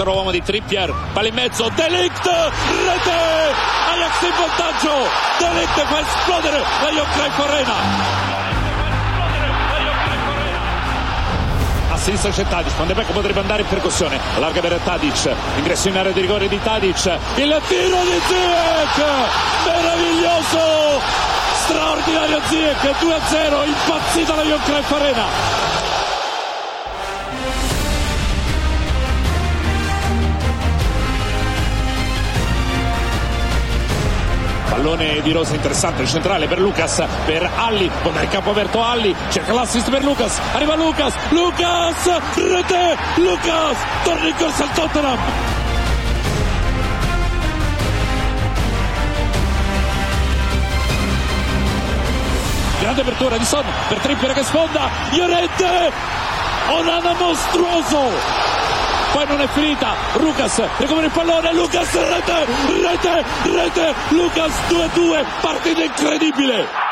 Marcatore uomo di Trippier, palla in mezzo, Delict, rete, Ajax in vantaggio, Delict fa esplodere la Cruyff Arena. A sinistra c'è Tadic, Van de Beek potrebbe andare in percussione, allarga per Tadic, ingresso in area di rigore di Tadic, il tiro di Ziyech, meraviglioso, straordinario Ziyech, 2-0, impazzita la Cruyff Arena. Pallone di Rosa interessante, centrale per Lucas, per Alli, con il campo aperto Alli, cerca l'assist per Lucas, arriva Lucas, Lucas, rete, Lucas, torna in corsa al Tottenham. Grande apertura di Son per Trippier che sfonda, Llorente, Onana mostruoso, poi non è finita. Lucas recupera il pallone. Lucas rete rete rete. Lucas 2-2 partita incredibile.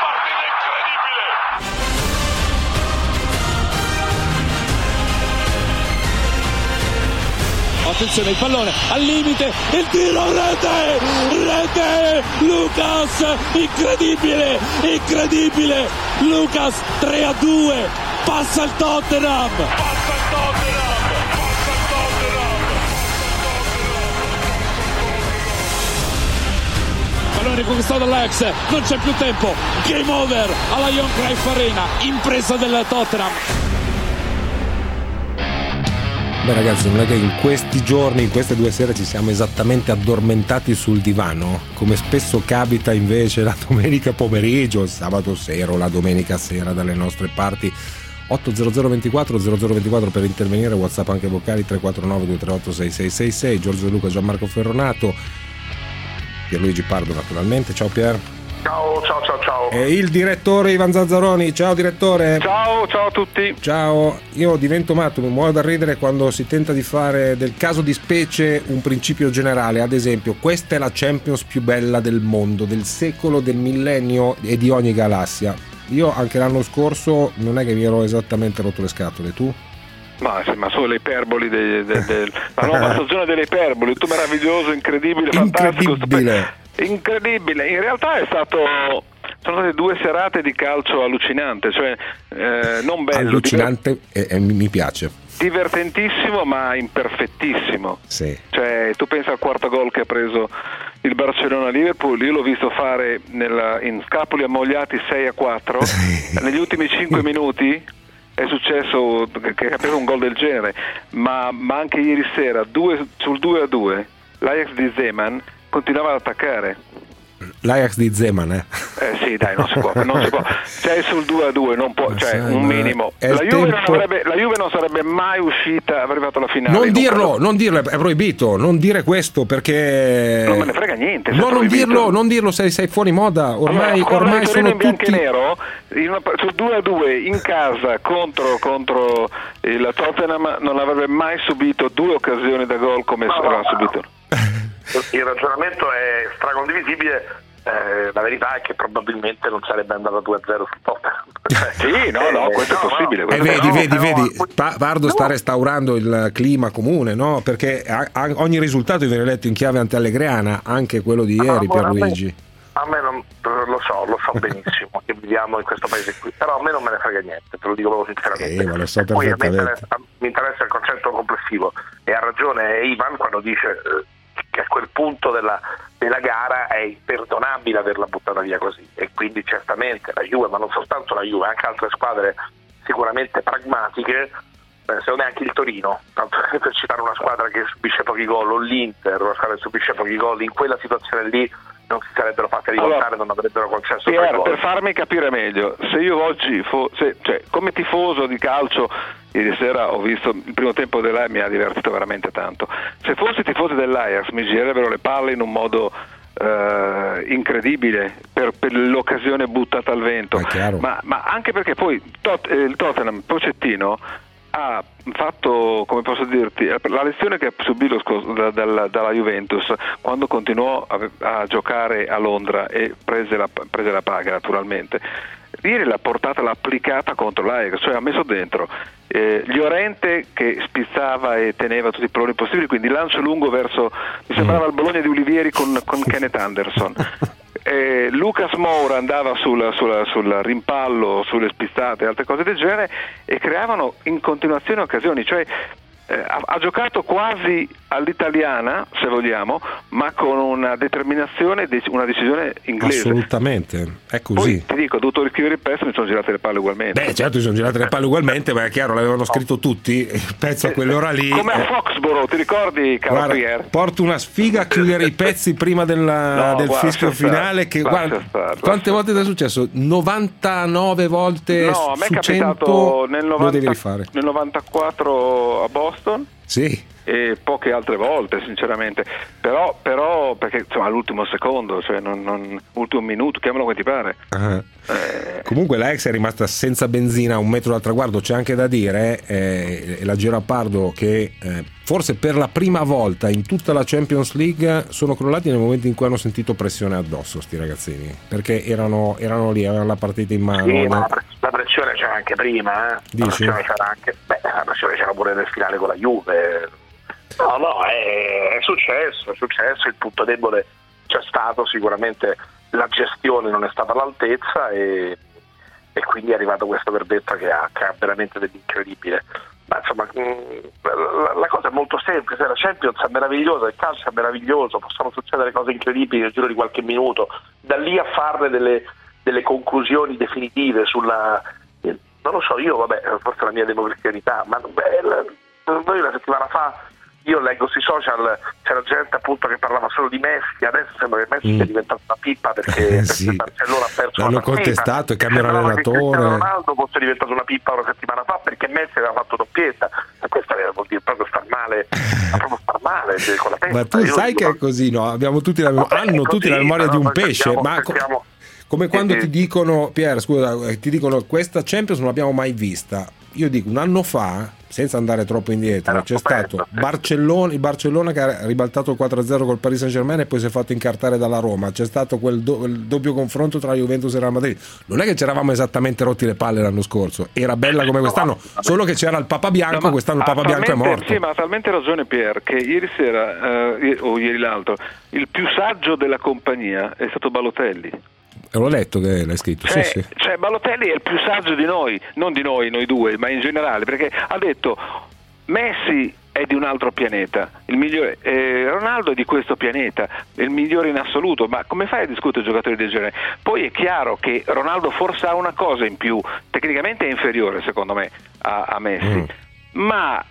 Attenzione il pallone al limite. Il tiro rete rete. Lucas incredibile incredibile. Lucas 3 a 2 passa il Tottenham. Passa il Tottenham pallone conquistato dall'Ajax non c'è più tempo. Game over. Alla Johan Cruyff Arena impresa del Tottenham. Beh ragazzi, non è che in questi giorni, in queste due sere ci siamo esattamente addormentati sul divano, come spesso capita invece la domenica pomeriggio, il sabato sera o la domenica sera dalle nostre parti. 800 24 0024 per intervenire, WhatsApp anche vocali 349 238 6666, Giorgio Luca, Gianmarco Ferronato. Pierluigi Pardo naturalmente. Ciao Pier. Ciao, ciao, ciao, ciao. E il direttore Ivan Zazzaroni. Ciao direttore. Ciao, ciao a tutti. Ciao, io divento matto, mi muovo da ridere quando si tenta di fare del caso di specie un principio generale. Ad esempio, questa è la Champions più bella del mondo, del secolo, del millennio e di ogni galassia. Io anche l'anno scorso non è che mi ero esattamente rotto le scatole, tu? Ma, ma sono le iperboli de, de, de, la nuova stagione delle iperboli, tutto meraviglioso, incredibile, fantastico. Incredibile. Incredibile. In realtà è stato sono state due serate di calcio allucinante, cioè eh, non bello. Allucinante diver- e, e, mi piace. Divertentissimo ma imperfettissimo. Sì. Cioè, tu pensa al quarto gol che ha preso il Barcellona-Liverpool, io l'ho visto fare nella, in scapoli ammogliati 6 a 4, sì. negli ultimi 5 minuti è successo che ha preso un gol del genere, ma, ma anche ieri sera due, sul 2 a 2 l'Ajax di Zeman continuava ad attaccare. L'Ajax di Zeman, eh? Eh sì, dai, non si può, non si può. Cioè sul 2 a 2 non può, cioè un minimo. La Juve, tempo... non avrebbe, la Juve, non sarebbe mai uscita, avrebbe fatto la finale. Non dirlo, non dirlo, è proibito, non dire questo perché... Non me ne frega niente. No, non dirlo, non dirlo, sei, sei fuori moda, ormai, allora, ormai sono in bianco tutti... e nero, una, sul 2 a 2 in casa contro, contro il Tottenham non avrebbe mai subito due occasioni da gol come no, aveva subito. Il ragionamento è stracondivisibile eh, la verità è che probabilmente non sarebbe andato 2-0 sul Tottenham. sì, no, no, questo no, è possibile. No, eh, vedi, no, vedi, vedi, Pardo sta restaurando il clima comune, no? Perché a, a, ogni risultato viene letto in chiave antiallegriana, anche quello di ieri per Luigi. A me non, lo so, lo so benissimo che viviamo in questo paese qui, però a me non me ne frega niente, te lo dico proprio sinceramente. Eh, ma lo so Poi a me perfettamente. interessa, mi interessa il concetto complessivo e ha ragione Ivan quando dice eh, che a quel punto della, della gara è imperdonabile averla buttata via così. E quindi certamente la Juve, ma non soltanto la Juve, anche altre squadre sicuramente pragmatiche, eh, secondo me anche il Torino, tanto per citare una squadra che subisce pochi gol, o l'Inter, una squadra che subisce pochi gol, in quella situazione lì non si sarebbero fatti rivoltare, allora, non avrebbero concesso Pier, per farmi capire meglio, se io oggi, fo- se, cioè, come tifoso di calcio, ieri sera ho visto il primo tempo dell'Ajax, mi ha divertito veramente tanto. Se fossi tifoso dell'Ajax mi girerebbero le palle in un modo eh, incredibile per, per, l'occasione buttata al vento, ma, ma, anche perché poi tot, eh, il Tottenham, Pocettino, ha fatto, come posso dirti, la lezione che ha subito da, da, dalla Juventus quando continuò a, a, giocare a Londra e prese la, prese la paga naturalmente. Ieri l'ha portata, l'ha applicata contro l'Ajax, cioè ha messo dentro eh, Llorente che spizzava e teneva tutti i problemi possibili, quindi lancio lungo verso, mi sembrava il Bologna di Olivieri con, con Kenneth Anderson. eh, Lucas Moura andava sul, sul, sul, rimpallo, sulle spizzate e altre cose del genere e creavano in continuazione occasioni, cioè eh, ha, ha, giocato quasi all'italiana, se vogliamo, ma con una determinazione, una decisione inglese. Assolutamente, è così. Poi ti dico, ho dovuto riscrivere il pezzo, mi sono girate le palle ugualmente. Beh, certo, mi sono girate le palle ugualmente, ma è chiaro, l'avevano scritto tutti, il pezzo a quell'ora lì. Come a Foxborough, ti ricordi, caro guarda, Pierre? Porto una sfiga a chiudere i pezzi prima della, no, del fischio finale. Che, guarda, star, quante volte ti è successo? 99 volte no, a me è capitato nel, 90, nel 94 a Boston sì. E poche altre volte, sinceramente. Però, però perché insomma, all'ultimo secondo, cioè non, non, ultimo minuto, chiamalo come ti pare. Uh-huh. Eh. Comunque la ex è rimasta senza benzina a un metro dal traguardo. C'è anche da dire, eh, la Girappardo, che eh, forse per la prima volta in tutta la Champions League sono crollati nel momento in cui hanno sentito pressione addosso, sti ragazzini. Perché erano, erano lì, avevano la partita in mano. Sì, ma la pressione c'era anche prima, eh. La pressione c'era anche, beh, la pressione c'era pure nel finale con la Juve. No, no, è, è successo, è successo, il punto debole c'è stato, sicuramente la gestione non è stata all'altezza e, e quindi è arrivato questo verdetto che ha, che ha veramente dell'incredibile. Ma insomma, mm, la, la, cosa è molto semplice, la Champions è meravigliosa, il calcio è meraviglioso, possono succedere cose incredibili nel giro di qualche minuto, da lì a farne delle, delle conclusioni definitive sulla... Non lo so, io vabbè, forse la mia democraticità, ma beh, noi una settimana fa io leggo sui social c'era gente appunto che parlava solo di Messi, adesso sembra che Messi mm. sia diventato una pippa perché, sì. perché Barcellona ha perso L'hanno contestato e cambiano allenatore. Ronaldo fosse diventato una pippa una settimana fa perché Messi aveva fatto doppietta. Ma questo vuol dire proprio star male, proprio star male cioè, con la testa. Ma tu Io sai che è così, no? Abbiamo tutti la, Vabbè, hanno così, tutti la memoria di un pesce, cerchiamo, ma cerchiamo, come quando ti dicono, Pier, scusa, eh, ti dicono questa Champions non l'abbiamo mai vista. Io dico un anno fa senza andare troppo indietro, c'è stato Barcellona, il Barcellona che ha ribaltato il 4-0 col Paris Saint Germain e poi si è fatto incartare dalla Roma, c'è stato quel do, doppio confronto tra Juventus e Real Madrid. Non è che ci eravamo esattamente rotti le palle l'anno scorso, era bella come quest'anno, solo che c'era il Papa Bianco, no, quest'anno il Papa Bianco è morto. Sì, ma ha talmente ragione Pier che ieri sera, eh, o ieri l'altro, il più saggio della compagnia è stato Balotelli. L'ho letto che l'hai scritto. Cioè, sì, sì. cioè, Balotelli è il più saggio di noi, non di noi, noi due, ma in generale, perché ha detto Messi è di un altro pianeta, migliore, eh, Ronaldo è di questo pianeta, è il migliore in assoluto, ma come fai a discutere giocatori del genere? Poi è chiaro che Ronaldo forse ha una cosa in più, tecnicamente è inferiore secondo me a, a Messi, mm. ma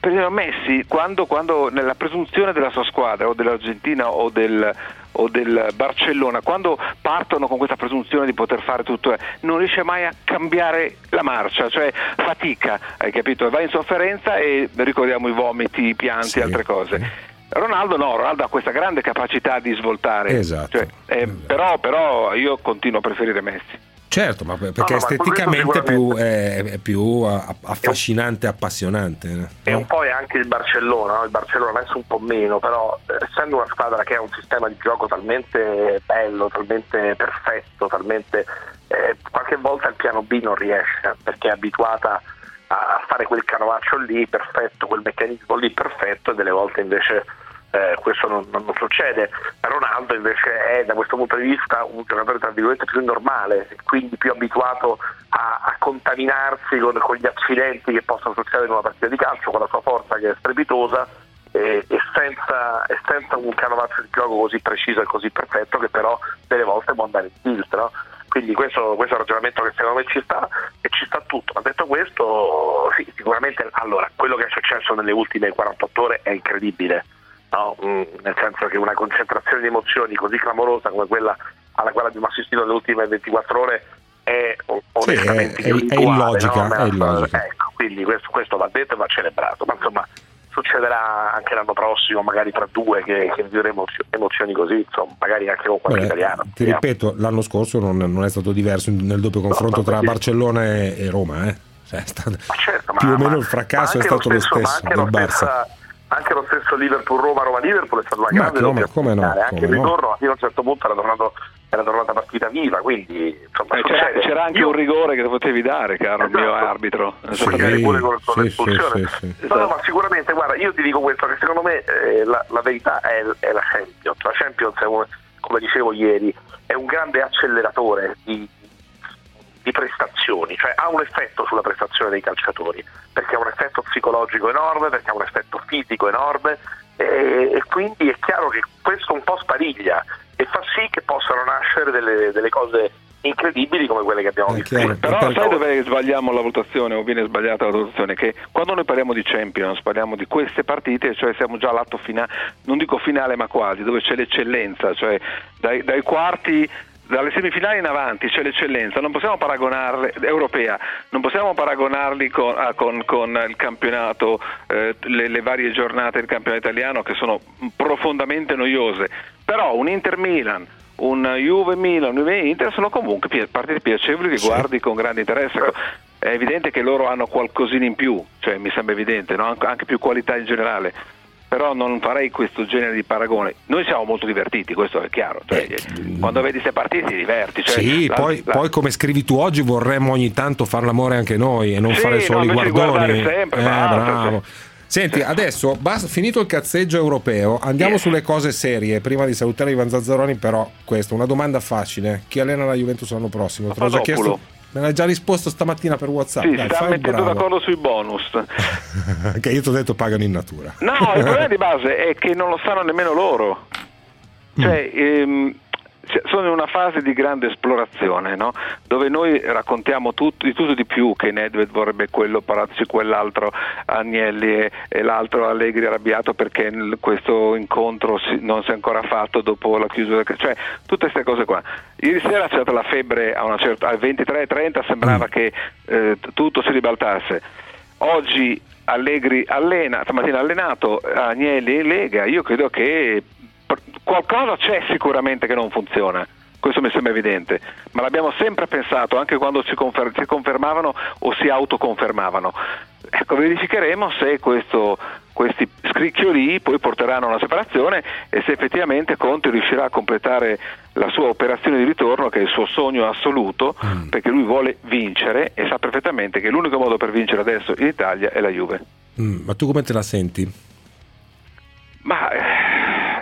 per esempio Messi quando, quando nella presunzione della sua squadra o dell'Argentina o del, o del Barcellona, quando partono con questa presunzione di poter fare tutto, eh, non riesce mai a cambiare la marcia, cioè fatica, hai capito? Va in sofferenza e ricordiamo i vomiti, i pianti, sì. altre cose. Ronaldo no, Ronaldo ha questa grande capacità di svoltare, esatto. Cioè, eh, esatto. Però, però io continuo a preferire Messi. Certo, ma perché no, no, esteticamente più, è, è, più affascinante e appassionante. E un po' è anche il Barcellona, no? il Barcellona adesso un po' meno, però eh, essendo una squadra che ha un sistema di gioco talmente bello, talmente perfetto, talmente eh, qualche volta il piano B non riesce perché è abituata a fare quel canovaccio lì perfetto, quel meccanismo lì perfetto e delle volte invece eh, questo non, non, succede. Ronaldo invece è da questo punto di vista un giocatore tra virgolette più normale, quindi più abituato a, a contaminarsi con, con, gli accidenti che possono succedere in una partita di calcio, con la sua forza che è strepitosa e, e, senza, e senza, un canovaccio di gioco così preciso e così perfetto che però delle volte può andare in tilt. No? Quindi questo, questo, è un ragionamento che secondo me ci sta e ci sta tutto. Ma detto questo, sì, sicuramente allora, quello che è successo nelle ultime 48 ore è incredibile no? mm, nel senso che una concentrazione di emozioni così clamorosa come quella alla quale abbiamo assistito nelle ultime 24 ore è onestamente sì, è, è, è illogica, no? è illogica. Ecco, quindi questo, questo, va detto e va celebrato, ma insomma succederà anche l'anno prossimo, magari tra due che, che vivremo emozioni così, insomma, magari anche con qualche Beh, italiano. Ti Vediamo. ripeto, l'anno scorso non, non, è stato diverso nel doppio confronto no, tra Barcellona e, Roma, eh? cioè, stato, certo, più ma, o meno il fracasso è stato lo stesso, lo stesso del Barça anche lo stesso Liverpool-Roma, Roma-Liverpool è stata una grande come, come no, anche come il ritorno no. fino a un certo punto era tornato era tornata partita viva, quindi insomma, eh, c'era, c'era, anche Io... un rigore che potevi dare, caro esatto. il mio arbitro. Sì, sì, pure con, con sì, l'espulsione. Sì, sì, no, no, ma sicuramente, guarda, io ti dico questo, che secondo me eh, la, la, verità è, è, la Champions. La Champions, è un, come dicevo ieri, è un grande acceleratore di, di prestazioni, cioè ha un effetto sulla prestazione dei calciatori, perché ha un effetto psicologico enorme, perché ha un effetto fisico enorme e, e quindi è chiaro che questo un po' spariglia e fa sì che possano nascere delle, delle cose incredibili come quelle che abbiamo visto. Però sai dove sbagliamo la valutazione o viene sbagliata la valutazione? Che quando noi parliamo di Champions, parliamo di queste partite, cioè siamo già all'atto finale, non dico finale ma quasi, dove c'è l'eccellenza, cioè dai, dai quarti dalle semifinali in avanti c'è l'eccellenza, non possiamo paragonarli, europea, non possiamo paragonarli con, ah, con, con il campionato, eh, le, le, varie giornate del campionato italiano che sono profondamente noiose, però un Inter Milan, un Juve Milan, un Juve Inter sono comunque partite piacevoli che sì. guardi con grande interesse. È evidente che loro hanno qualcosina in più, cioè mi sembra evidente, no? anche più qualità in generale però non farei questo genere di paragone. Noi siamo molto divertiti, questo è chiaro. Cioè, eh, quando vedi queste partite ti diverti. Cioè, sì, la, poi, la... poi, come scrivi tu oggi vorremmo ogni tanto far l'amore anche noi e non sì, fare solo i guardoni. Sempre, eh, bravo. Senti, adesso basta, finito il cazzeggio europeo, andiamo sulle cose serie. Prima di salutare Ivan Zazzaroni, però, questa una domanda facile: chi allena la Juventus l'anno prossimo? Te l'ho già chiesto Me l'hai già risposto stamattina per WhatsApp. Sì, Dai, sta mettendo bravo. d'accordo sui bonus. che io ti ho detto pagano in natura. No, il problema di base è che non lo sanno nemmeno loro. Cioè, mm. ehm, sono in una fase di grande esplorazione, no? dove noi raccontiamo tutto, di tutto di più, che Nedved vorrebbe quello, Parazzi quell'altro, Agnelli e, e l'altro Allegri arrabbiato perché questo incontro si, non si è ancora fatto dopo la chiusura, cioè tutte queste cose qua. Ieri sera c'è stata la febbre a, certa, a 23.30, sembrava mm. che eh, tutto si ribaltasse. Oggi Allegri allena, stamattina ha allenato Agnelli e Lega, io credo che qualcosa c'è sicuramente che non funziona. Questo mi sembra evidente, ma l'abbiamo sempre pensato anche quando si, confer- si confermavano o si autoconfermavano. Ecco, verificheremo se questo, questi scricchioli poi porteranno a una separazione e se effettivamente Conte riuscirà a completare la sua operazione di ritorno, che è il suo sogno assoluto, mm. perché lui vuole vincere e sa perfettamente che l'unico modo per vincere adesso in Italia è la Juve. Mm, ma tu come te la senti? Ma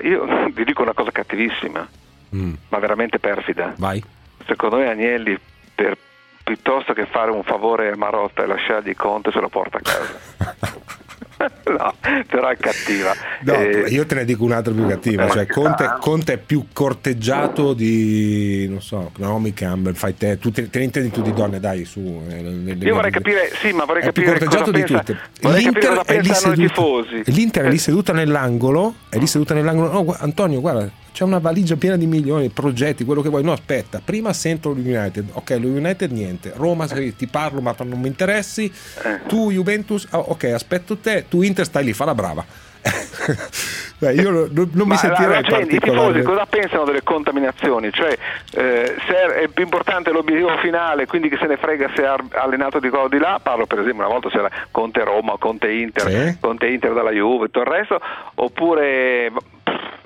io vi dico una cosa cattivissima, mm. ma veramente perfida. Vai. Secondo me Agnelli, per, piuttosto che fare un favore a Marotta e lasciargli Conte, se lo porta a casa. no, però è cattiva. No, eh, io te ne dico un'altra più cattiva. Cioè, Conte, Conte, è più corteggiato di non so, Naomi Campbell, fai te, tu te, te ne intendi tu di donne, dai, su. Eh, le, le, io vorrei capire, sì, ma vorrei è capire. Più corteggiato di tutte. L'Inter è lì seduta, L'Inter è lì seduta nell'angolo, è lì seduta nell'angolo. No, Antonio, guarda, c'è una valigia piena di milioni, progetti, quello che vuoi. No, aspetta, prima sento lo United. Ok, lo United niente. Roma, ti parlo, ma non mi interessi. Eh. Tu Juventus, oh, ok, aspetto te. Tu Inter stai lì, fa la brava. Beh, io non, non mi sentirei la I tifosi cosa pensano delle contaminazioni? Cioè, eh, se è più importante l'obiettivo finale, quindi che se ne frega se ha allenato di qua o di là, parlo per esempio una volta c'era Conte Roma, Conte Inter, sì. Conte Inter dalla Juve, tutto il resto, oppure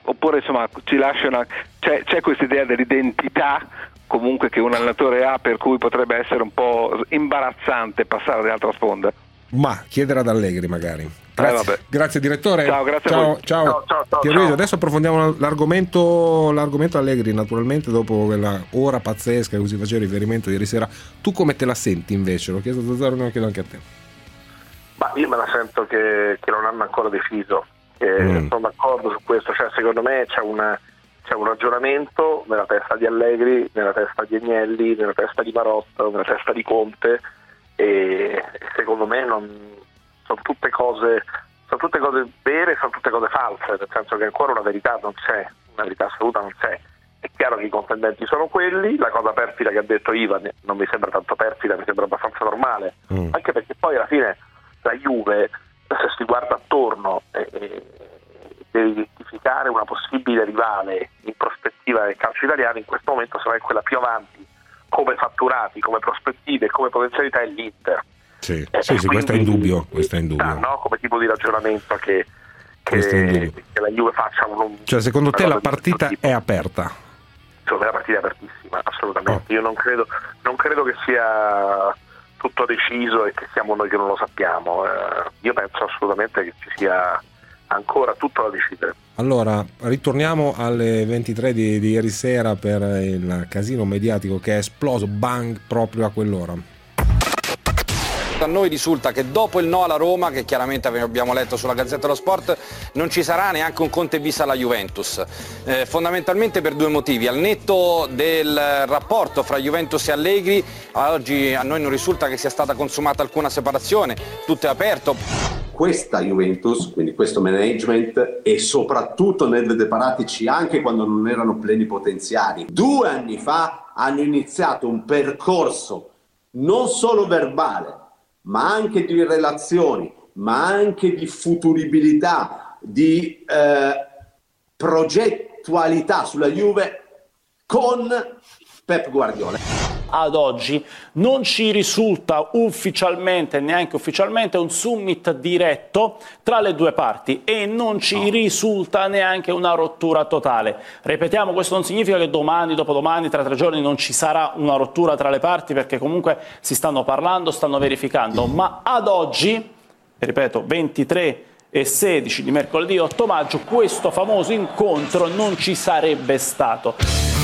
oppure insomma ci lascia una, c'è, c'è questa idea dell'identità comunque che un allenatore ha per cui potrebbe essere un po' imbarazzante passare dall'altra sponda? Ma chiedere ad Allegri magari. Grazie, eh, grazie direttore. Ciao, grazie ciao, ciao. ciao, ciao, ciao adesso approfondiamo l'argomento, l'argomento Allegri, naturalmente dopo quella ora pazzesca a cui si faceva riferimento ieri sera. Tu come te la senti invece? L'ho chiesto a Zazzaro, lo chiedo anche a te. Ma io me la sento che, che non hanno ancora deciso eh, mm. Sono d'accordo su questo, cioè, secondo me c'è, una, c'è, un ragionamento nella testa di Allegri, nella testa di Agnelli, nella testa di Marotta, nella testa di Conte e secondo me non, sono tutte cose sono tutte cose vere, sono tutte cose false, nel senso che ancora una verità non c'è, una verità assoluta non c'è. È chiaro che i contendenti sono quelli, la cosa perfida che ha detto Ivan non mi sembra tanto perfida, mi sembra abbastanza normale, mm. anche perché poi alla fine la Juve, se si guarda attorno, eh, deve identificare una possibile rivale in prospettiva del calcio italiano, in questo momento sarà quella più avanti come fatturati, come prospettive, come potenzialità è l'Inter. Sì, eh, sì, sì questo è indubbio. Questo è indubbio. No? Come tipo di ragionamento che, che, che la Juve faccia un, Cioè, secondo te la partita è aperta? Secondo me la partita è apertissima, assolutamente. Oh. Io non credo, non credo, che sia tutto deciso e che siamo noi che non lo sappiamo. Eh, io penso assolutamente che ci sia ancora tutto da decidere. Allora, ritorniamo alle 23 di, di ieri sera per il casino mediatico che è esploso, bang, proprio a quell'ora. A noi risulta che dopo il no alla Roma, che chiaramente abbiamo letto sulla Gazzetta dello Sport, non ci sarà neanche un conte bis alla Juventus. Eh, fondamentalmente per due motivi. Al netto del rapporto fra Juventus e Allegri, oggi a noi non risulta che sia stata consumata alcuna separazione, tutto è aperto questa Juventus, quindi questo management e soprattutto Nedved Paratici anche quando non erano plenipotenziari, due anni fa hanno iniziato un percorso non solo verbale ma anche di relazioni, ma anche di futuribilità, di eh, progettualità sulla Juve con Pep Guardiola ad oggi non ci risulta ufficialmente, neanche ufficialmente, un summit diretto tra le due parti e non ci no. risulta neanche una rottura totale. Ripetiamo, questo non significa che domani, dopodomani, tra tre giorni non ci sarà una rottura tra le parti perché comunque si stanno parlando, stanno verificando, ma ad oggi, ripeto, 23 e 16 di mercoledì 8 maggio, questo famoso incontro non ci sarebbe stato.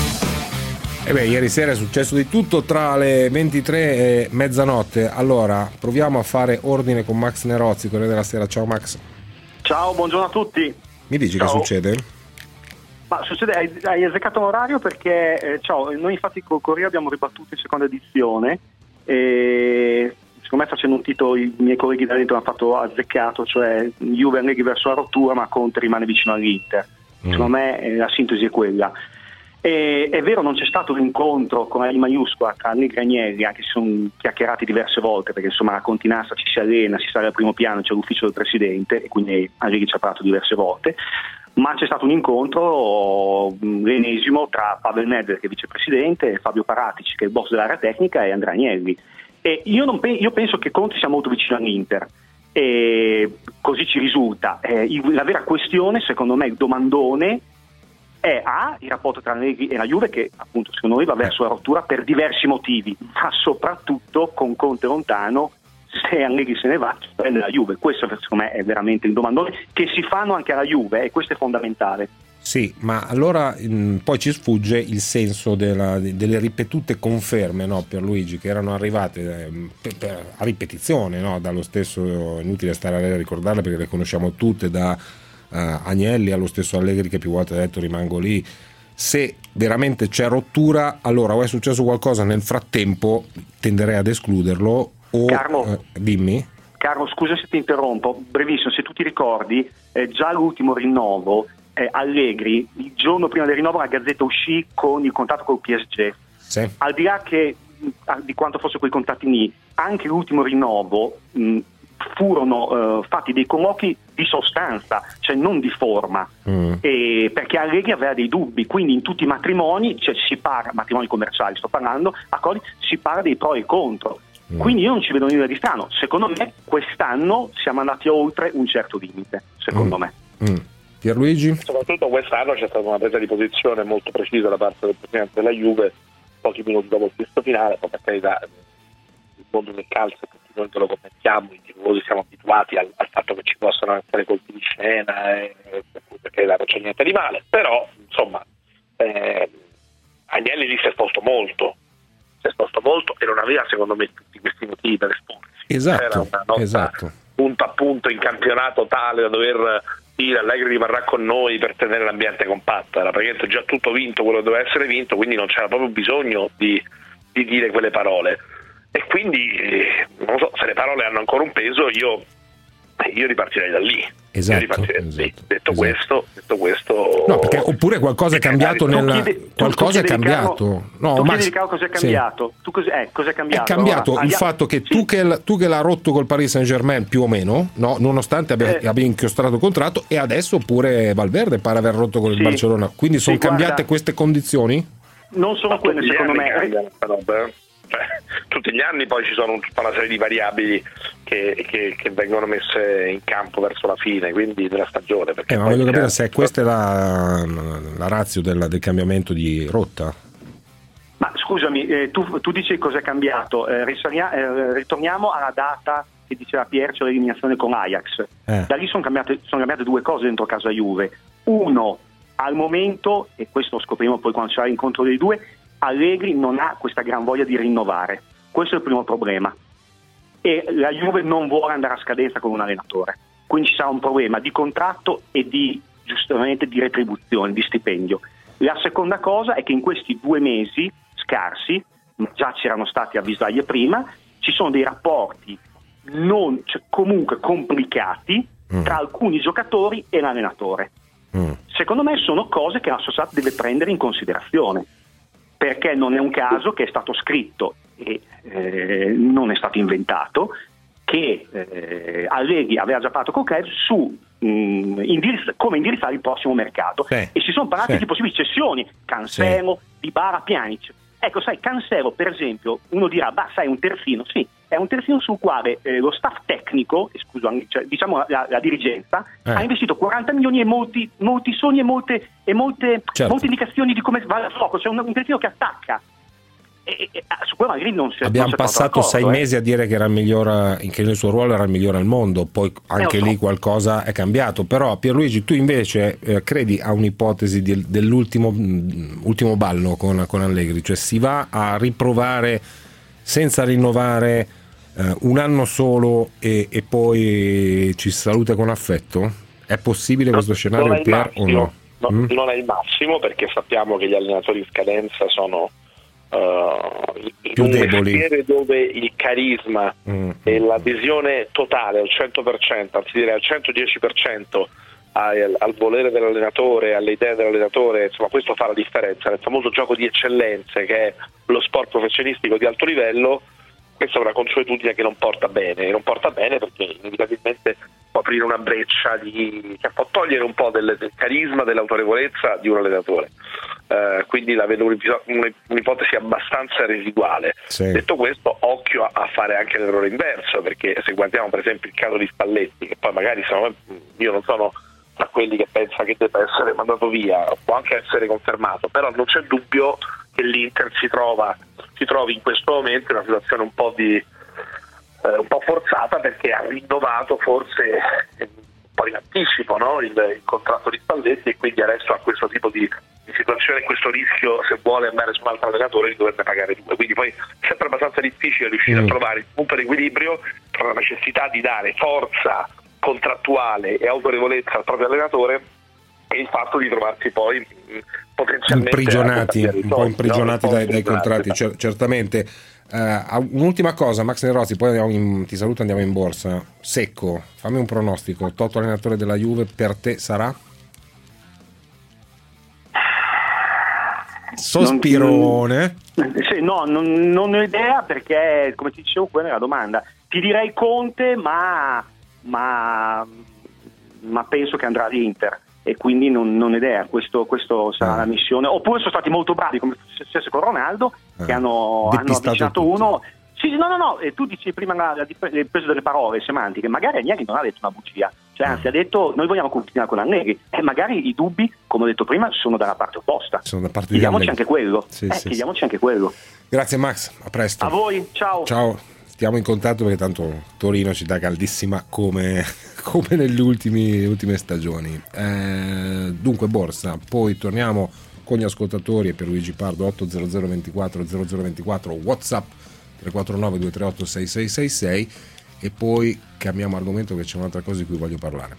E eh beh, ieri sera è successo di tutto tra le 23 e mezzanotte. Allora, proviamo a fare ordine con Max Nerozzi, Corriere della Sera. Ciao Max. Ciao, buongiorno a tutti. Mi dici ciao. che succede? Ma succede, hai, hai azzeccato l'orario perché eh, ciao, noi infatti con Corriere abbiamo ribattuto in seconda edizione e secondo me facendo un titolo i miei colleghi da dentro hanno fatto azzeccato, cioè Juve Allegri verso la rottura ma Conte rimane vicino all'Inter. Mm. Secondo me eh, la sintesi è quella. E, è vero, non c'è stato un incontro con la I maiuscola tra e Agnelli, anche se sono chiacchierati diverse volte, perché insomma la continassa ci si allena, si sale al primo piano, c'è l'ufficio del presidente, e quindi Allegri ci ha parlato diverse volte. Ma c'è stato un incontro, l'ennesimo, tra Pavel Nedved, che è vicepresidente, Fabio Paratici, che è il boss dell'area tecnica, e Andrea Agnelli. E io, pe- io penso che Conte sia molto vicino all'Inter. E così ci risulta. Eh, la vera questione, secondo me, il domandone è A, il rapporto tra Negri e la Juve che appunto secondo me va verso la rottura per diversi motivi, ma soprattutto con Conte lontano se Allegri se ne va prende la Juve, questo secondo me è veramente il domandone che si fanno anche alla Juve e questo è fondamentale. Sì, ma allora mh, mm, poi ci sfugge il senso della, delle ripetute conferme no, per Luigi che erano arrivate eh, per, per, a ripetizione no, dallo stesso, inutile stare a ricordarle perché le conosciamo tutte da Agnelli, allo stesso Allegri che più volte ha detto rimango lì. Se veramente c'è rottura, allora o è successo qualcosa nel frattempo, tenderei ad escluderlo. O, Carlo, eh, dimmi. Carlo, scusa se ti interrompo, brevissimo, se tu ti ricordi, eh, già l'ultimo rinnovo, eh, Allegri, il giorno prima del rinnovo la Gazzetta uscì con il contatto col PSG. Sì. Al di là che, di quanto fosse quei contatti lì, anche l'ultimo rinnovo mh, furono uh, fatti dei colloqui di sostanza, cioè non di forma, mm. e perché Allegri aveva dei dubbi, quindi in tutti i matrimoni, cioè si parla, matrimoni commerciali sto parlando, accordi, si parla dei pro e contro. Mm. Quindi io non ci vedo niente di strano. Secondo me quest'anno siamo andati oltre un certo limite, secondo mm. me. Mm. Pierluigi? Soprattutto quest'anno c'è stata una presa di posizione molto precisa da parte del Presidente della Juve, pochi minuti dopo il questo finale, poi per carità il mondo del calcio noi che lo commentiamo, i tifosi siamo abituati al, al, fatto che ci possano essere colpi di scena, e, perché non c'è niente di male, però insomma eh, Agnelli lì si è esposto molto, si è esposto molto e non aveva secondo me tutti questi motivi per esporsi. Esatto, Era una nota esatto. punto a punto in campionato tale da dover dire Allegri rimarrà con noi per tenere l'ambiente compatto, era praticamente già tutto vinto quello che doveva essere vinto, quindi non c'era proprio bisogno di, di dire quelle parole e quindi non so se le parole hanno ancora un peso io, io ripartirei da lì Esatto, esatto, sì, detto, questo, detto questo, No, perché oppure qualcosa è cambiato nella... qualcosa è cambiato. No, tu chiedi Riccardo cos'è sì. cambiato? Tu cos'è, eh, cos'è cambiato? È cambiato Allora, il andiamo- fatto che tu che, tu che l'ha rotto col Paris Saint Germain più o meno, no? nonostante abbia, Eh. abbia inchiostrato il contratto, e adesso pure Valverde pare aver rotto con il Sì. Barcellona. Quindi Sì, sono guarda- cambiate queste condizioni? Non sono quelle, secondo me. cambiano roba, eh. tutti gli anni poi ci sono tutta una serie di variabili che, che- che vengono messe in campo verso la fine, quindi della stagione. Perché Eh, ma voglio capire se questa è la, la razio della- del cambiamento di rotta. Ma scusami, eh, tu, tu dici cos'è cambiato? Eh, eh, ritorniamo alla data che diceva Pier, cioè l'eliminazione con Ajax. Eh. Da lì sono cambiate, sono cambiate due cose dentro casa Juve. Uno, al momento, e questo lo scopriremo poi quando c'è l'incontro dei due, Allegri non ha questa gran voglia di rinnovare. Questo è il primo problema. E la Juve non vuole andare a scadenza con un allenatore. Quindi ci sarà un problema di contratto e di, giustamente, di retribuzione, di stipendio. La seconda cosa è che in questi due mesi scarsi, ma già c'erano stati avvisaglie prima, ci sono dei rapporti non, cioè, comunque complicati tra alcuni giocatori e l'allenatore. Secondo me sono cose che la società deve prendere in considerazione, perché non è un caso che è stato scritto e eh, non è stato inventato che eh, Allegri aveva già parlato con Club su mh, indirizz- come indirizzare il prossimo mercato Sì. e si sono parlati Sì. di possibili cessioni, Cancelo, Dybala, Pjanic. Ecco, sai, Cancelo per esempio, uno dirà, bah, sai, è un terzino, sì, è un terzino sul quale eh, lo staff tecnico, scusa, cioè, diciamo la, la dirigenza, Eh. ha investito 40 milioni e molti, molti sogni e molte, e molte, Certo. molte indicazioni di come va il fuoco, c'è un, un terzino che attacca. E, e- e- su quello magari non si Abbiamo non passato sei eh. mesi a dire che era il miglior, che nel suo ruolo era il migliore al mondo, poi anche Eh, so. lì qualcosa è cambiato. Però Pierluigi, tu invece eh, credi a un'ipotesi del- dell'ultimo ultimo ballo con, con Allegri, cioè si va a riprovare senza rinnovare eh, un anno solo e, e poi ci saluta con affetto? È possibile questo scenario, il Pier, o no? no, Mm? Non è il massimo perché sappiamo che gli allenatori in scadenza sono in Più un deboli. mestiere dove il carisma Mm. e l'adesione totale al 100%, anzi direi al 110% al, al volere dell'allenatore, alle idee dell'allenatore, insomma questo fa la differenza. Nel famoso gioco di eccellenze che è lo sport professionistico di alto livello, questa è una consuetudine che non porta bene, non porta bene perché inevitabilmente può aprire una breccia di, che può togliere un po' del, del carisma, dell'autorevolezza di un allenatore. Eh, quindi la vedo un'ipo- un'ipotesi abbastanza residuale. Sì. Detto questo, occhio a, a fare anche l'errore inverso, perché se guardiamo per esempio il caso di Spalletti, che poi magari me, io non sono tra quelli che pensa che debba essere mandato via, può anche essere confermato, però non c'è dubbio che l'Inter si, trova, si trovi in questo momento in una situazione un po' di eh, un po' forzata perché ha rinnovato forse eh, un po' in anticipo no? il, il contratto di Spalletti e quindi adesso ha questo tipo di, di situazione, questo rischio se vuole andare su un altro allenatore di doverne pagare due. Quindi poi è sempre abbastanza difficile riuscire Mm. a trovare il punto di equilibrio tra la necessità di dare forza contrattuale e autorevolezza al proprio allenatore e il fatto di trovarsi poi mh, potenzialmente imprigionati, un po' imprigionati no? dai, dai contratti, cer- certamente. Eh, un'ultima cosa, Max Nerozzi, poi in- ti saluto andiamo in borsa. Secco, fammi un pronostico. Toto allenatore della Juve per te sarà? Sospirone. Eh, Sì, no, non, non ho idea perché, come ti dicevo, quella è la domanda. Ti direi Conte, ma, ma, ma penso che andrà all'Inter e quindi non, non idea. Questo, questo sarà Ah. la missione. Oppure sono stati molto bravi, come è successo con Ronaldo, che Ah. hanno, hanno Depistato avvicinato uno. Sì, sì, no, no, no, tu dici prima la- la il peso delle parole semantiche, magari Agnelli non ha detto una bugia, cioè anzi ha detto noi vogliamo continuare con Allegri e magari i dubbi, come ho detto prima, sono dalla parte opposta. Sono da parte di Chiediamoci anche quello. Sì, eh, sì, chiediamoci anche quello. Grazie Max, a presto. A voi, ciao. Ciao, stiamo in contatto perché tanto Torino città caldissima come, come nelle ultimi- ultime stagioni. Eh, dunque borsa, poi torniamo con gli ascoltatori e per Luigi Pardo 800 24 0024 Whatsapp 349 238 6666 e poi cambiamo argomento che c'è un'altra cosa di cui voglio parlare.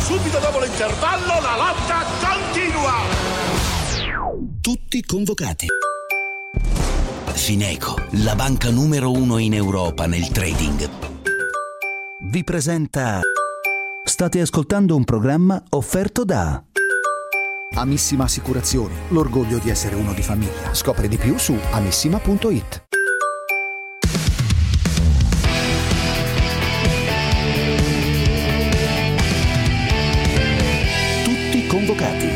Subito dopo l'intervallo la lotta continua. Tutti convocati. Fineco, la banca numero uno in Europa nel trading, vi presenta State ascoltando un programma offerto da Amissima Assicurazioni, l'orgoglio di essere uno di famiglia. Scopri di più su amissima.it. Tutti convocati.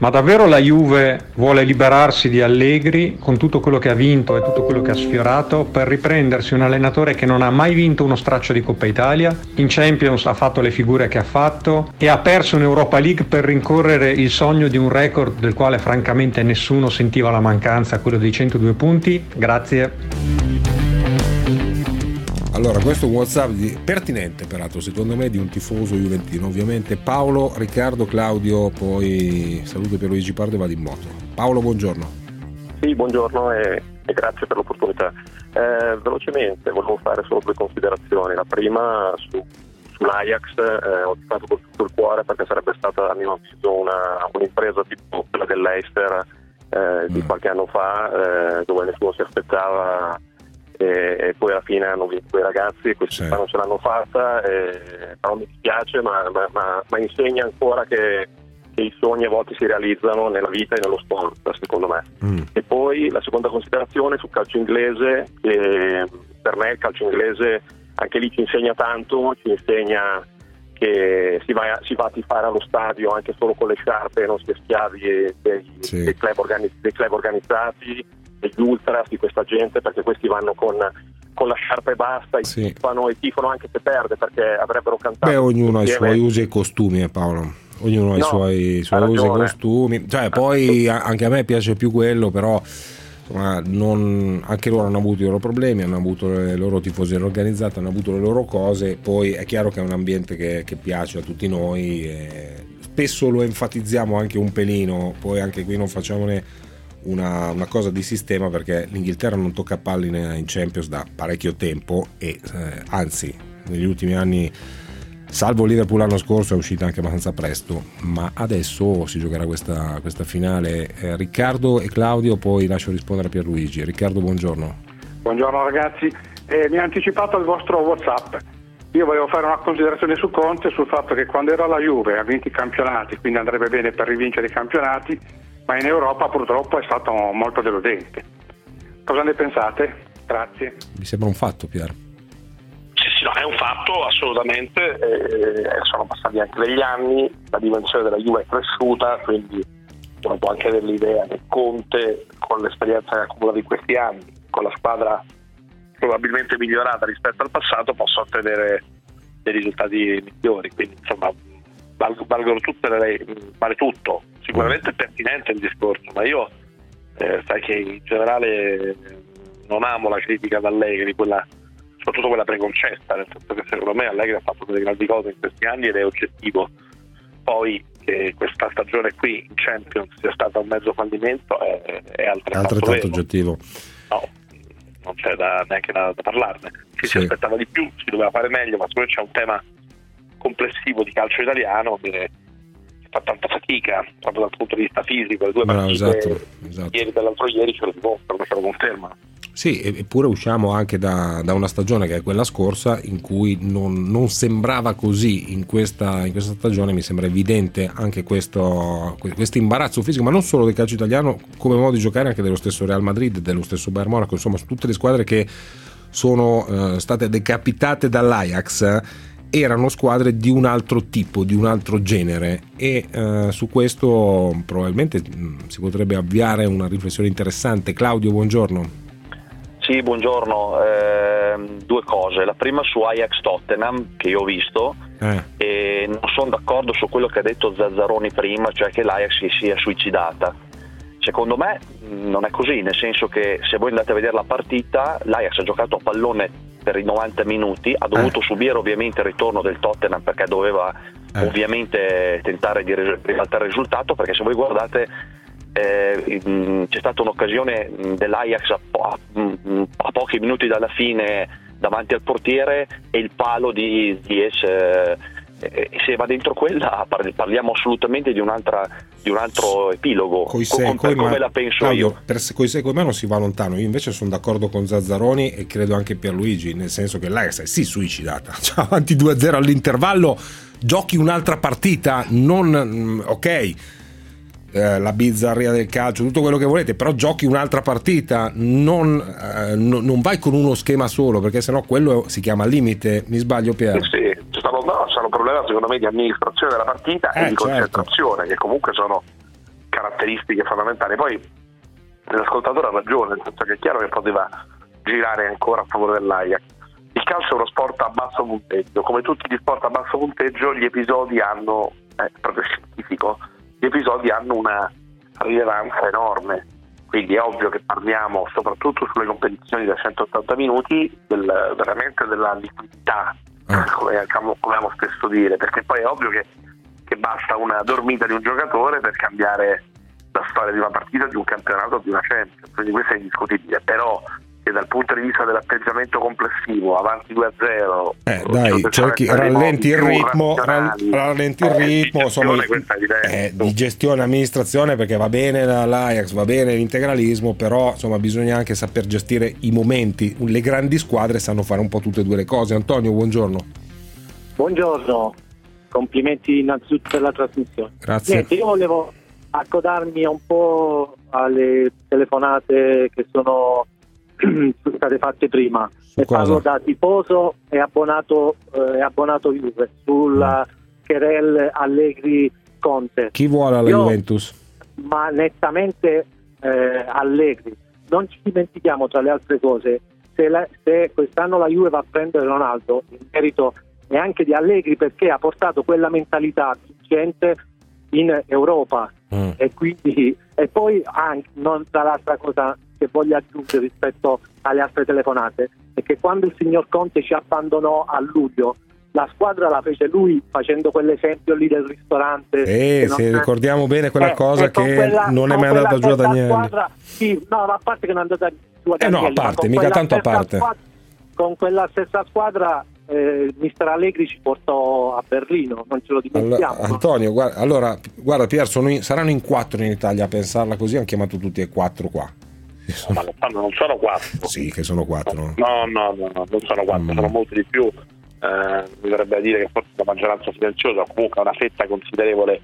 Ma davvero la Juve vuole liberarsi di Allegri con tutto quello che ha vinto e tutto quello che ha sfiorato per riprendersi un allenatore che non ha mai vinto uno straccio di Coppa Italia, in Champions ha fatto le figure che ha fatto e ha perso in Europa League per rincorrere il sogno di un record del quale francamente nessuno sentiva la mancanza, quello dei 102 punti? Grazie. Allora, questo è un WhatsApp di- pertinente, peraltro, secondo me, di un tifoso juventino. Ovviamente Paolo, Riccardo, Claudio, poi saluto per Luigi Pardo e vado in moto. Paolo, buongiorno. Sì, buongiorno e, e grazie per l'opportunità. Eh, velocemente volevo fare solo due considerazioni. La prima su, sull'Ajax, eh, ho fatto con tutto il cuore perché sarebbe stata a mio avviso una, un'impresa tipo quella dell'Eister eh, di qualche anno fa, eh, dove nessuno si aspettava e, poi alla fine hanno vinto i ragazzi e questi non ce l'hanno fatta, e, però mi dispiace ma, ma- ma- ma insegna ancora che, che i sogni a volte si realizzano nella vita e nello sport, secondo me. E poi la seconda considerazione sul calcio inglese, che per me il calcio inglese anche lì ci insegna tanto, ci insegna che si va, si va a tifare allo stadio anche solo con le sciarpe, non si è schiavi dei, dei club, organi- dei club organizzati, degli ultras, di questa gente, perché questi vanno con, con la sciarpa e basta, e tifano e tifano anche se perde perché avrebbero cantato. Beh, ognuno ha i suoi usi e costumi, eh, Paolo. Ognuno ha i suoi, i suoi usi e costumi. Cioè, poi anche a me piace più quello, però insomma, non- anche loro hanno avuto i loro problemi, hanno avuto le loro tifoserie organizzate, hanno avuto le loro cose. Poi è chiaro che è un ambiente che, che piace a tutti noi. e spesso lo enfatizziamo anche un pelino, poi anche qui non facciamone una, una cosa di sistema perché l'Inghilterra non tocca palli in, Champions da parecchio tempo e eh, anzi negli ultimi anni salvo Liverpool l'anno scorso è uscita anche abbastanza presto ma adesso si giocherà questa, questa finale. Eh, Riccardo e Claudio poi lascio rispondere a Pierluigi. Riccardo buongiorno. Buongiorno ragazzi, Eh, mi ha anticipato il vostro Whatsapp. Io volevo fare una considerazione su Conte sul fatto che quando era alla Juve ha vinto i campionati, quindi andrebbe bene per rivincere i campionati, ma in Europa purtroppo è stato molto deludente. Cosa ne pensate? Grazie. mi sembra un fatto Pier Sì, sì, no, è un fatto assolutamente, eh, sono passati anche degli anni, la dimensione della Juve è cresciuta, quindi uno può anche avere l'idea che Conte, con l'esperienza che ha accumulato in questi anni, con la squadra probabilmente migliorata rispetto al passato, possa ottenere dei risultati migliori. Quindi insomma valgono tutte le, vale tutto. Sicuramente è pertinente il discorso, ma io eh, sai che in generale non amo la critica ad Allegri, quella, soprattutto quella preconcetta, nel senso che secondo me Allegri ha fatto delle grandi cose in questi anni ed è oggettivo. Poi che questa stagione qui in Champions sia stata un mezzo fallimento è, è altrettanto, altrettanto oggettivo No, non c'è da- neanche da, da parlarne. Ci si Sì. aspettava di più, si doveva fare meglio, ma siccome c'è un tema complessivo di calcio italiano che fa tanta fatica proprio dal punto di vista fisico. Le due Bravo, partite esatto, esatto. ieri dell'altro ieri ce lo dimostrano, ce lo confermano. Sì, eppure usciamo anche da, da una stagione che è quella scorsa in cui non, non sembrava così in questa, in questa stagione, mi sembra evidente anche questo questo imbarazzo fisico, ma non solo del calcio italiano, come modo di giocare anche dello stesso Real Madrid, dello stesso Bayern Monaco, insomma tutte le squadre che sono eh, state decapitate dall'Ajax erano squadre di un altro tipo, di un altro genere e eh, su questo probabilmente mh, si potrebbe avviare una riflessione interessante. Claudio, buongiorno. Sì, buongiorno. Ehm, due cose. La prima su Ajax Tottenham che io ho visto Eh. e non sono d'accordo su quello che ha detto Zazzaroni prima, cioè che l'Ajax si sia suicidata. Secondo me mh, non è così, nel senso che se voi andate a vedere la partita, l'Ajax ha giocato a pallone per i 90 minuti, ha dovuto subire ovviamente il ritorno del Tottenham perché doveva ovviamente tentare di ribaltare il risultato, perché se voi guardate eh, c'è stata un'occasione dell'Ajax a, po- a- pochi minuti dalla fine davanti al portiere e il palo di eh, E se va dentro quella par- parliamo assolutamente di, un'altra, di un altro epilogo. Coi Co- se, com- coi come ma- la penso Claudio, io. Per coi se, coi ma non si va lontano. Io invece sono d'accordo con Zazzaroni e credo anche Pierluigi, nel senso che l'Ajax è sì suicidata. Cioè, avanti 2-0 all'intervallo, giochi un'altra partita, non mm, ok. eh, la bizzarria del calcio, tutto quello che volete, però giochi un'altra partita, non, eh, no- non vai con uno schema solo, perché sennò quello si chiama limite. Mi sbaglio, Pier? Sì, stanno problemi secondo me di amministrazione della partita Eh, e di certo. concentrazione, che comunque sono caratteristiche fondamentali. Poi l'ascoltatore ha ragione, nel senso che è chiaro che poteva girare ancora a favore dell'Ajax. Il calcio è uno sport a basso punteggio, come tutti gli sport a basso punteggio gli episodi hanno, è proprio scientifico, gli episodi hanno una rilevanza enorme. Quindi è ovvio che parliamo soprattutto sulle competizioni da 180 minuti del- veramente della liquidità, come, come amo spesso dire, perché poi è ovvio che, che basta una dormita di un giocatore per cambiare la storia di una partita, di un campionato, di una Champions, quindi questo è indiscutibile, però che dal punto di vista dell'atteggiamento complessivo, avanti 2-0, Eh, dai, cerchi, rallenti il ritmo, ral- rallenti il ritmo insomma, eh, di gestione, amministrazione, perché va bene la- l'Ajax, va bene l'integralismo, però insomma bisogna anche saper gestire i momenti. Le grandi squadre sanno fare un po' tutte e due le cose. Antonio, buongiorno. Buongiorno, complimenti innanzitutto per la trasmissione. Grazie. Niente, io volevo accodarmi un po' alle telefonate che sono state fatte prima. E cosa? parlo da tifoso e abbonato, eh, e abbonato Juve sulla Querel Allegri Conte. Chi vuole alla Io- Juventus? ma nettamente eh, allegri. Non ci dimentichiamo, tra le altre cose, se, la- se quest'anno la Juve va a prendere Ronaldo, in merito è anche di Allegri perché ha portato quella mentalità vincente in Europa e quindi e poi anche non tra l'altra cosa che voglio aggiungere rispetto alle altre telefonate è che quando il signor Conte ci abbandonò a luglio la squadra la fece lui facendo quell'esempio lì del ristorante Eh, se è- ricordiamo bene quella eh, cosa e con che quella- non è mai andata giù stessa Agnelli. squadra- sì, no, ma a parte che non è andata giù ad Eh no, a parte, mica tanto a parte. squadra- con quella stessa squadra eh, mister Allegri ci portò a Berlino, non ce lo dimentichiamo. Allora, Antonio, guarda, allora, guarda Pier, sono in- saranno in quattro in Italia a pensarla così, hanno chiamato tutti e quattro qua. Ma non sono- non sono quattro. Sì, che sono quattro. No, no, no, no, non sono Mm. quattro, sono molti di più. Eh, mi verrebbe dire che forse la maggioranza silenziosa, comunque una fetta considerevole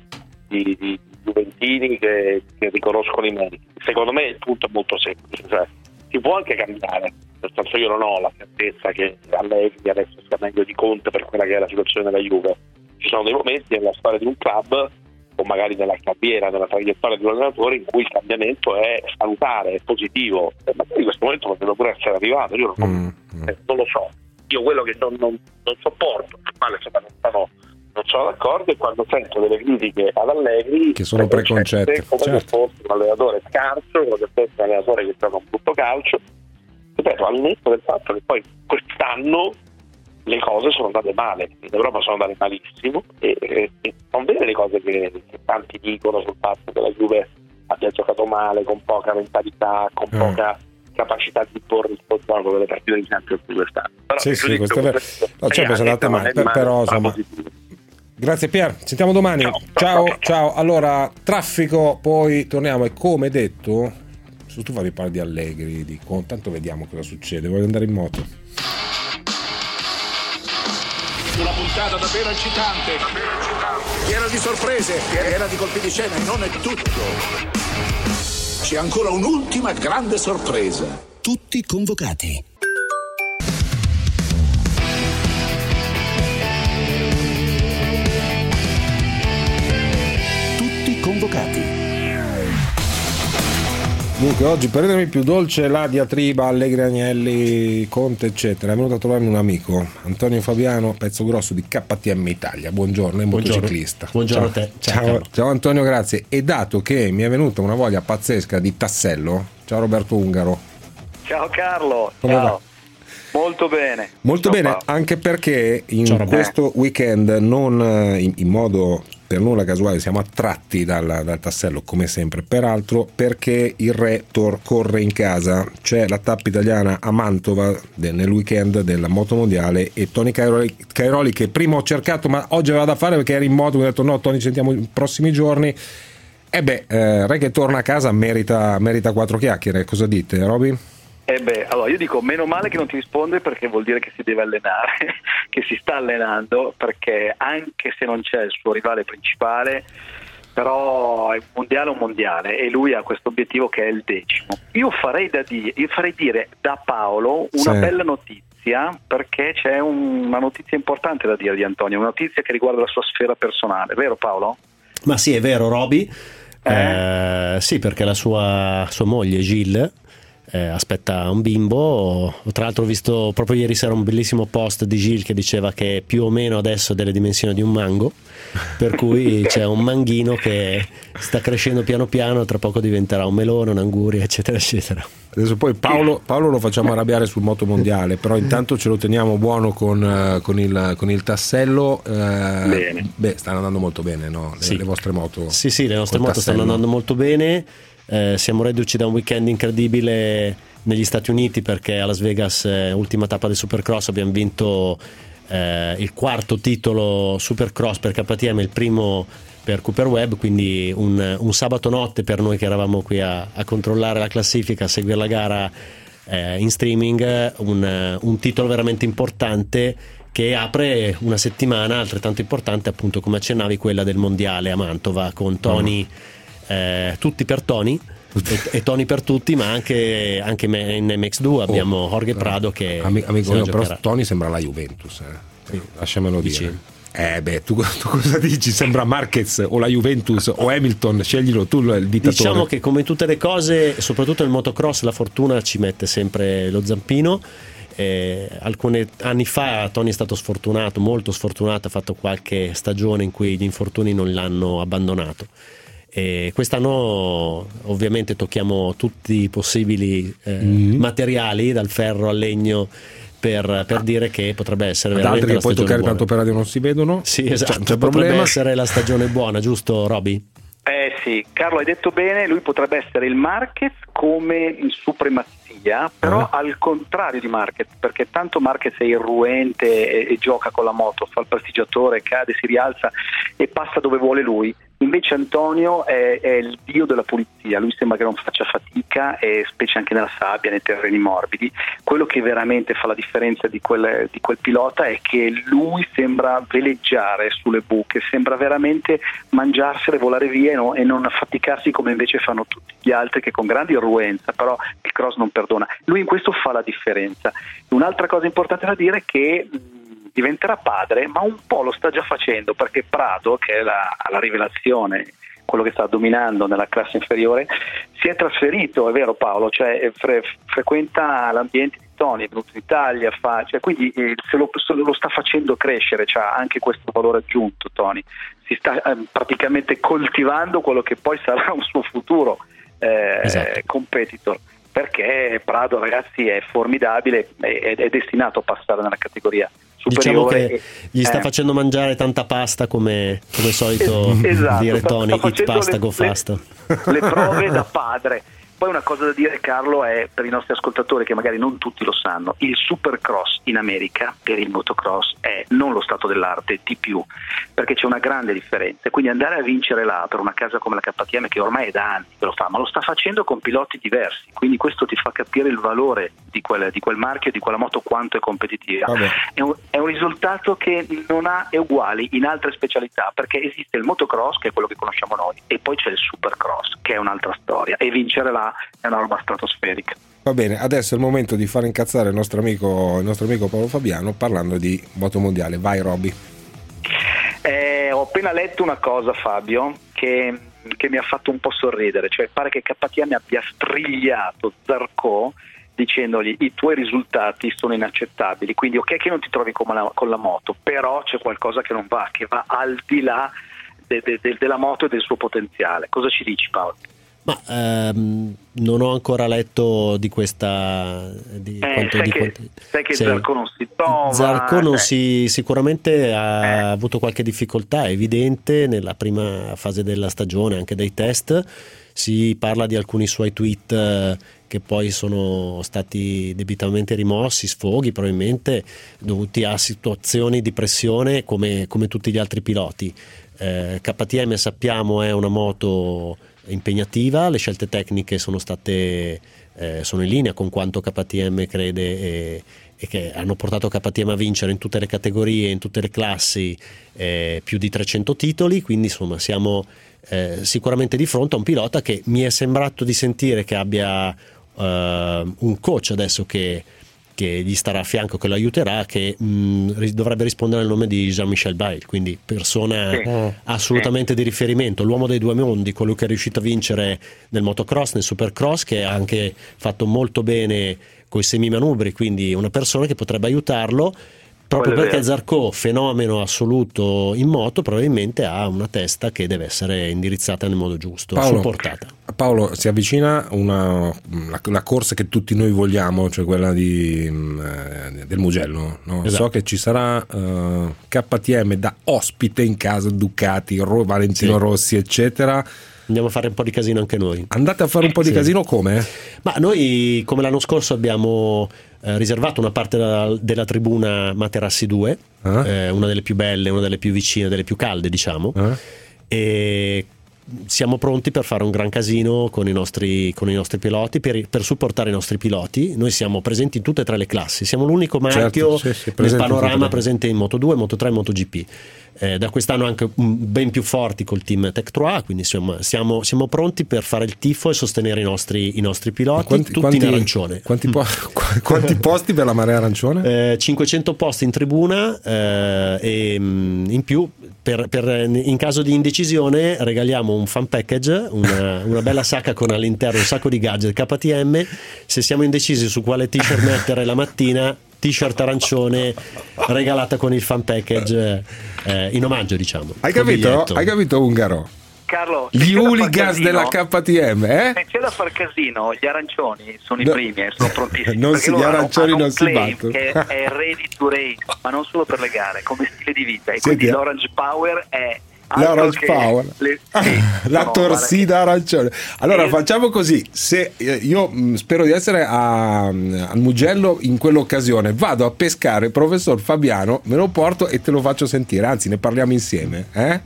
di, di Juventini che, che riconoscono i meriti. Secondo me il punto è molto semplice, cioè si può anche cambiare, nel senso io non ho la certezza che Allegri adesso sia meglio di Conte per quella che è la situazione della Juve. Ci sono dei momenti nella storia di un club o magari nella carriera, nella traiettoria di un allenatore in cui il cambiamento è salutare, è positivo e magari in questo momento potrebbe pure essere arrivato, io non, eh, non lo so. Io quello che non, non- non sopporto, male non sono, non sono d'accordo è quando sento delle critiche ad Allegri Che sono preconcette, come se certo. fosse un allenatore scarso, come se fosse un allenatore che gioca un brutto calcio. Ripeto, al netto del fatto che poi quest'anno le cose sono andate male, in Europa sono andate malissimo e, e- e non vede le cose che, che tanti dicono sul fatto che la Juve abbia giocato male, con poca mentalità, con Mm. poca capacità di porre il suo gioco delle partite di Champions di quest'anno. Però Sì, sì, questo è vero. No, certo, sono andate male, male, però ma insomma. positivo. Grazie Pier, sentiamo domani. Ciao, ciao. Allora, traffico, poi torniamo e come detto, su tu fai parlare di Allegri, di Conte, tanto vediamo cosa succede, voglio andare in moto. Puntata davvero eccitante. Piena di sorprese, piena di colpi di scena e non è tutto. C'è ancora un'ultima grande sorpresa. Tutti convocati. Tutti convocati. Dunque, oggi per rendermi più dolce la diatriba Allegri Agnelli, Conte, eccetera, è venuto a trovarmi un amico, Antonio Fabiano, pezzo grosso di KTM Italia. Buongiorno, è Buongiorno. motociclista. Buongiorno ciao. a te. Ciao, Ciao, ciao Antonio, grazie. E dato che mi è venuta una voglia pazzesca di tassello, ciao Roberto Ungaro. Ciao Carlo, Come ciao. va? Molto bene. Molto Ciao, bene, Paolo. anche perché in Ciao, questo weekend non eh, in, in modo per nulla casuale siamo attratti dal, dal tassello come sempre, peraltro perché il re tor- corre in casa, c'è la tappa italiana a Mantova de- nel weekend della moto mondiale e Tony Cairoli, Cairoli che prima ho cercato ma oggi aveva da fare perché era in moto, mi ha detto no Tony ci sentiamo i prossimi giorni. E beh, eh, re che torna a casa merita, merita quattro chiacchiere, cosa dite Roby? Eh beh, allora io dico meno male che non ti risponde perché vuol dire che si deve allenare, che si sta allenando, perché anche se non c'è il suo rivale principale, però è un mondiale è un mondiale e lui ha questo obiettivo che è il decimo. Io farei, da di- io farei dire da Paolo una Sì. bella notizia perché c'è un- una notizia importante da dire di Antonio, una notizia che riguarda la sua sfera personale, vero Paolo? Ma sì, è vero, Roby. Eh, sì, perché la sua, sua moglie Gilles eh, aspetta un bimbo. Tra l'altro ho visto proprio ieri sera un bellissimo post di Gilles che diceva che più o meno adesso ha delle dimensioni di un mango, per cui c'è un manghino che sta crescendo piano piano, tra poco diventerà un melone, un'anguria, eccetera, eccetera. Adesso poi Paolo, Paolo lo facciamo arrabbiare sul moto mondiale, però intanto ce lo teniamo buono con, eh, con il, con il tassello. eh, Bene. Beh, stanno andando molto bene, no? Le, Sì. le vostre moto. Sì, sì, le nostre moto stanno tassello. andando molto bene. Eh, siamo reduci da un weekend incredibile negli Stati Uniti perché a Las Vegas, eh, ultima tappa del Supercross, abbiamo vinto eh, il quarto titolo Supercross per KTM, il primo per Cooper Webb, quindi un, un sabato notte per noi che eravamo qui a, a controllare la classifica, a seguire la gara eh, in streaming, un, un titolo veramente importante che apre una settimana altrettanto importante appunto come accennavi quella del mondiale a Mantova con Tony eh, tutti per Tony e, e Tony per tutti ma anche, anche in MX2 abbiamo Jorge Prado che Ami- amico la mio, però. Tony sembra la Juventus, eh. lasciamelo Dici? dire. Eh beh, tu, tu cosa dici? Sembra Marquez o la Juventus o Hamilton, sceglilo tu il dittatore. Diciamo che come tutte le cose, soprattutto nel motocross, la fortuna ci mette sempre lo zampino. Eh, alcuni anni fa Tony è stato sfortunato, molto sfortunato, ha fatto qualche stagione in cui gli infortuni non l'hanno abbandonato. E quest'anno ovviamente tocchiamo tutti i possibili eh, Mhm. materiali, dal ferro al legno, per, per dire che potrebbe essere Ad veramente che poi stagione toccare buona. tanto per radio non si vedono. Sì, esatto, c'è potrebbe problema. essere la stagione buona, giusto Roby? Eh sì, Carlo hai detto bene, lui potrebbe essere il Marquez come in supremazia, però al contrario di Marquez, perché tanto Marquez è irruente e, e gioca con la moto, fa il prestigiatore, cade, si rialza e passa dove vuole lui. Invece Antonio è, è il dio della pulizia, lui sembra che non faccia fatica, e specie anche nella sabbia, nei terreni morbidi. Quello che veramente fa la differenza di quel, di quel pilota è che lui sembra veleggiare sulle buche, sembra veramente mangiarsele, volare via no- e non affaticarsi come invece fanno tutti gli altri che con grande irruenza, però il cross non perdona. Lui in questo fa la differenza. Un'altra cosa importante da dire è che diventerà padre, ma un po' lo sta già facendo perché Prado, che è la, la rivelazione, quello che sta dominando nella classe inferiore, si è trasferito, è vero Paolo, cioè fre- frequenta l'ambiente di Tony, è venuto in Italia, fa- cioè, quindi eh, lo, lo sta facendo crescere, ha anche questo valore aggiunto Tony, si sta eh, praticamente coltivando quello che poi sarà un suo futuro eh, Esatto. competitor. Perché Prado, ragazzi, è formidabile, è, è destinato a passare nella categoria Diciamo che gli sta Eh, facendo mangiare tanta pasta come, come solito Esatto, dire Tony, sta eat pasta, le- go le- fast. le prove da padre. Poi una cosa da dire Carlo è per i nostri ascoltatori che magari non tutti lo sanno, il supercross in America per il motocross è non lo stato dell'arte di più, perché c'è una grande differenza, quindi andare a vincere là per una casa come la KTM che ormai è da anni che lo fa, ma lo sta facendo con piloti diversi, quindi questo ti fa capire il valore di quel, di quel marchio, di quella moto quanto è competitiva. È un, è un risultato che non ha uguali in altre specialità, perché esiste il motocross, che è quello che conosciamo noi, e poi c'è il supercross, che è un'altra storia, e vincere là è una roba stratosferica. Va bene, adesso è il momento di far incazzare il nostro amico, il nostro amico Paolo Fabiano parlando di moto mondiale. Vai Robby. Eh, ho appena letto una cosa, Fabio, che, che mi ha fatto un po' sorridere, cioè pare che KTM abbia strigliato Zarco dicendogli i tuoi risultati sono inaccettabili, quindi ok che non ti trovi con la, con la moto, però c'è qualcosa che non va, che va al di là de- de- de- della moto e del suo potenziale. Cosa ci dici Paolo? Ma ehm, non ho ancora letto di questa. Di Eh, quanto, sai, di che, quanto- sai che sì. Zarco non si trova. Zarco non eh. si- sicuramente ha avuto qualche difficoltà, evidente nella prima fase della stagione, anche dei test. Si parla di alcuni suoi tweet eh, che poi sono stati debitamente rimossi, sfoghi probabilmente dovuti a situazioni di pressione come, come tutti gli altri piloti. Eh, KTM sappiamo è una moto impegnativa, le scelte tecniche sono state eh, sono in linea con quanto KTM crede e, e che hanno portato KTM a vincere in tutte le categorie, in tutte le classi eh, più di 300 titoli, quindi insomma siamo eh, sicuramente di fronte a un pilota che mi è sembrato di sentire che abbia eh, un coach adesso che, che gli starà a fianco, che lo aiuterà, che mh, ri- dovrebbe rispondere al nome di Jean-Michel Bail, quindi persona Sì. assolutamente di riferimento, l'uomo dei due mondi, quello che è riuscito a vincere nel motocross, nel supercross, che ha anche fatto molto bene coi semimanubri, quindi una persona che potrebbe aiutarlo. Proprio Quello perché. Zarco, fenomeno assoluto in moto, probabilmente ha una testa che deve essere indirizzata nel modo giusto, Paolo, supportata. Paolo, si avvicina una, la, la corsa che tutti noi vogliamo, cioè quella di, mm, eh, del Mugello. no? Esatto. So che ci sarà eh, KTM da ospite in casa, Ducati, Ro- Valentino Sì. Rossi, eccetera. Andiamo a fare un po' di casino anche noi. Andate a fare un po' di Sì. casino come? Ma noi, come l'anno scorso, abbiamo eh, riservato una parte della, della tribuna Materassi 2, Ah. eh, una delle più belle, una delle più vicine, delle più calde, diciamo. Ah. E siamo pronti per fare un gran casino con i nostri, con i nostri piloti, per, per supportare i nostri piloti. Noi siamo presenti in tutte e tre le classi, siamo l'unico marchio Certo, sì, sì, nel panorama presente in Moto 2, Moto 3 e MotoGP. Eh, da quest'anno anche mm, ben più forti col team Tech 3, quindi insomma siamo, siamo pronti per fare il tifo e sostenere i nostri, i nostri piloti, tutti in arancione. quanti po- qu- quanti posti per la marea arancione? Eh, 500 posti in tribuna eh, e mm, in più per- per- in caso di indecisione regaliamo un fan package, una, una bella sacca con all'interno un sacco di gadget KTM. Se siamo indecisi su quale t-shirt mettere la mattina, t-shirt arancione regalata con il fan package eh, in omaggio, diciamo. Hai capito? biglietto. Hai capito Ungaro? Carlo, se Gli c'è da far hooligans casino- della KTM, eh? Se c'è da far casino, gli arancioni sono No. i primi e sono prontissimi. Non si- gli arancioni hanno non si battono. Che è ready to race, ma non solo per le gare, come stile di vita. E Senti, quindi eh. l'Orange Power è. L'orange power, le- sì, la no, torsida arancione. Allora Eh. facciamo così: se eh, io mh, spero di essere a- al Mugello in quell'occasione, vado a pescare il professor Fabiano, me lo porto e te lo faccio sentire. Anzi, ne parliamo insieme, eh?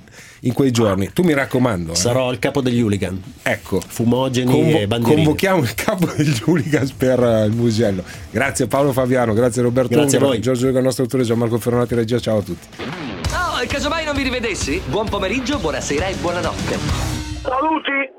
In quei giorni, tu mi raccomando. eh. Sarò il capo degli hooligan. Ecco, Fumogeni Convo- e bandierine. convochiamo il capo degli hooligans per eh, il Mugello. Grazie Paolo Fabiano, grazie Roberto Grazie a Ungaro, voi. Giorgio Lega, il nostro autore Gianmarco Ferronati Regia. Ciao a tutti. Oh, e casomai non vi rivedessi? Buon pomeriggio, buonasera e buonanotte. Saluti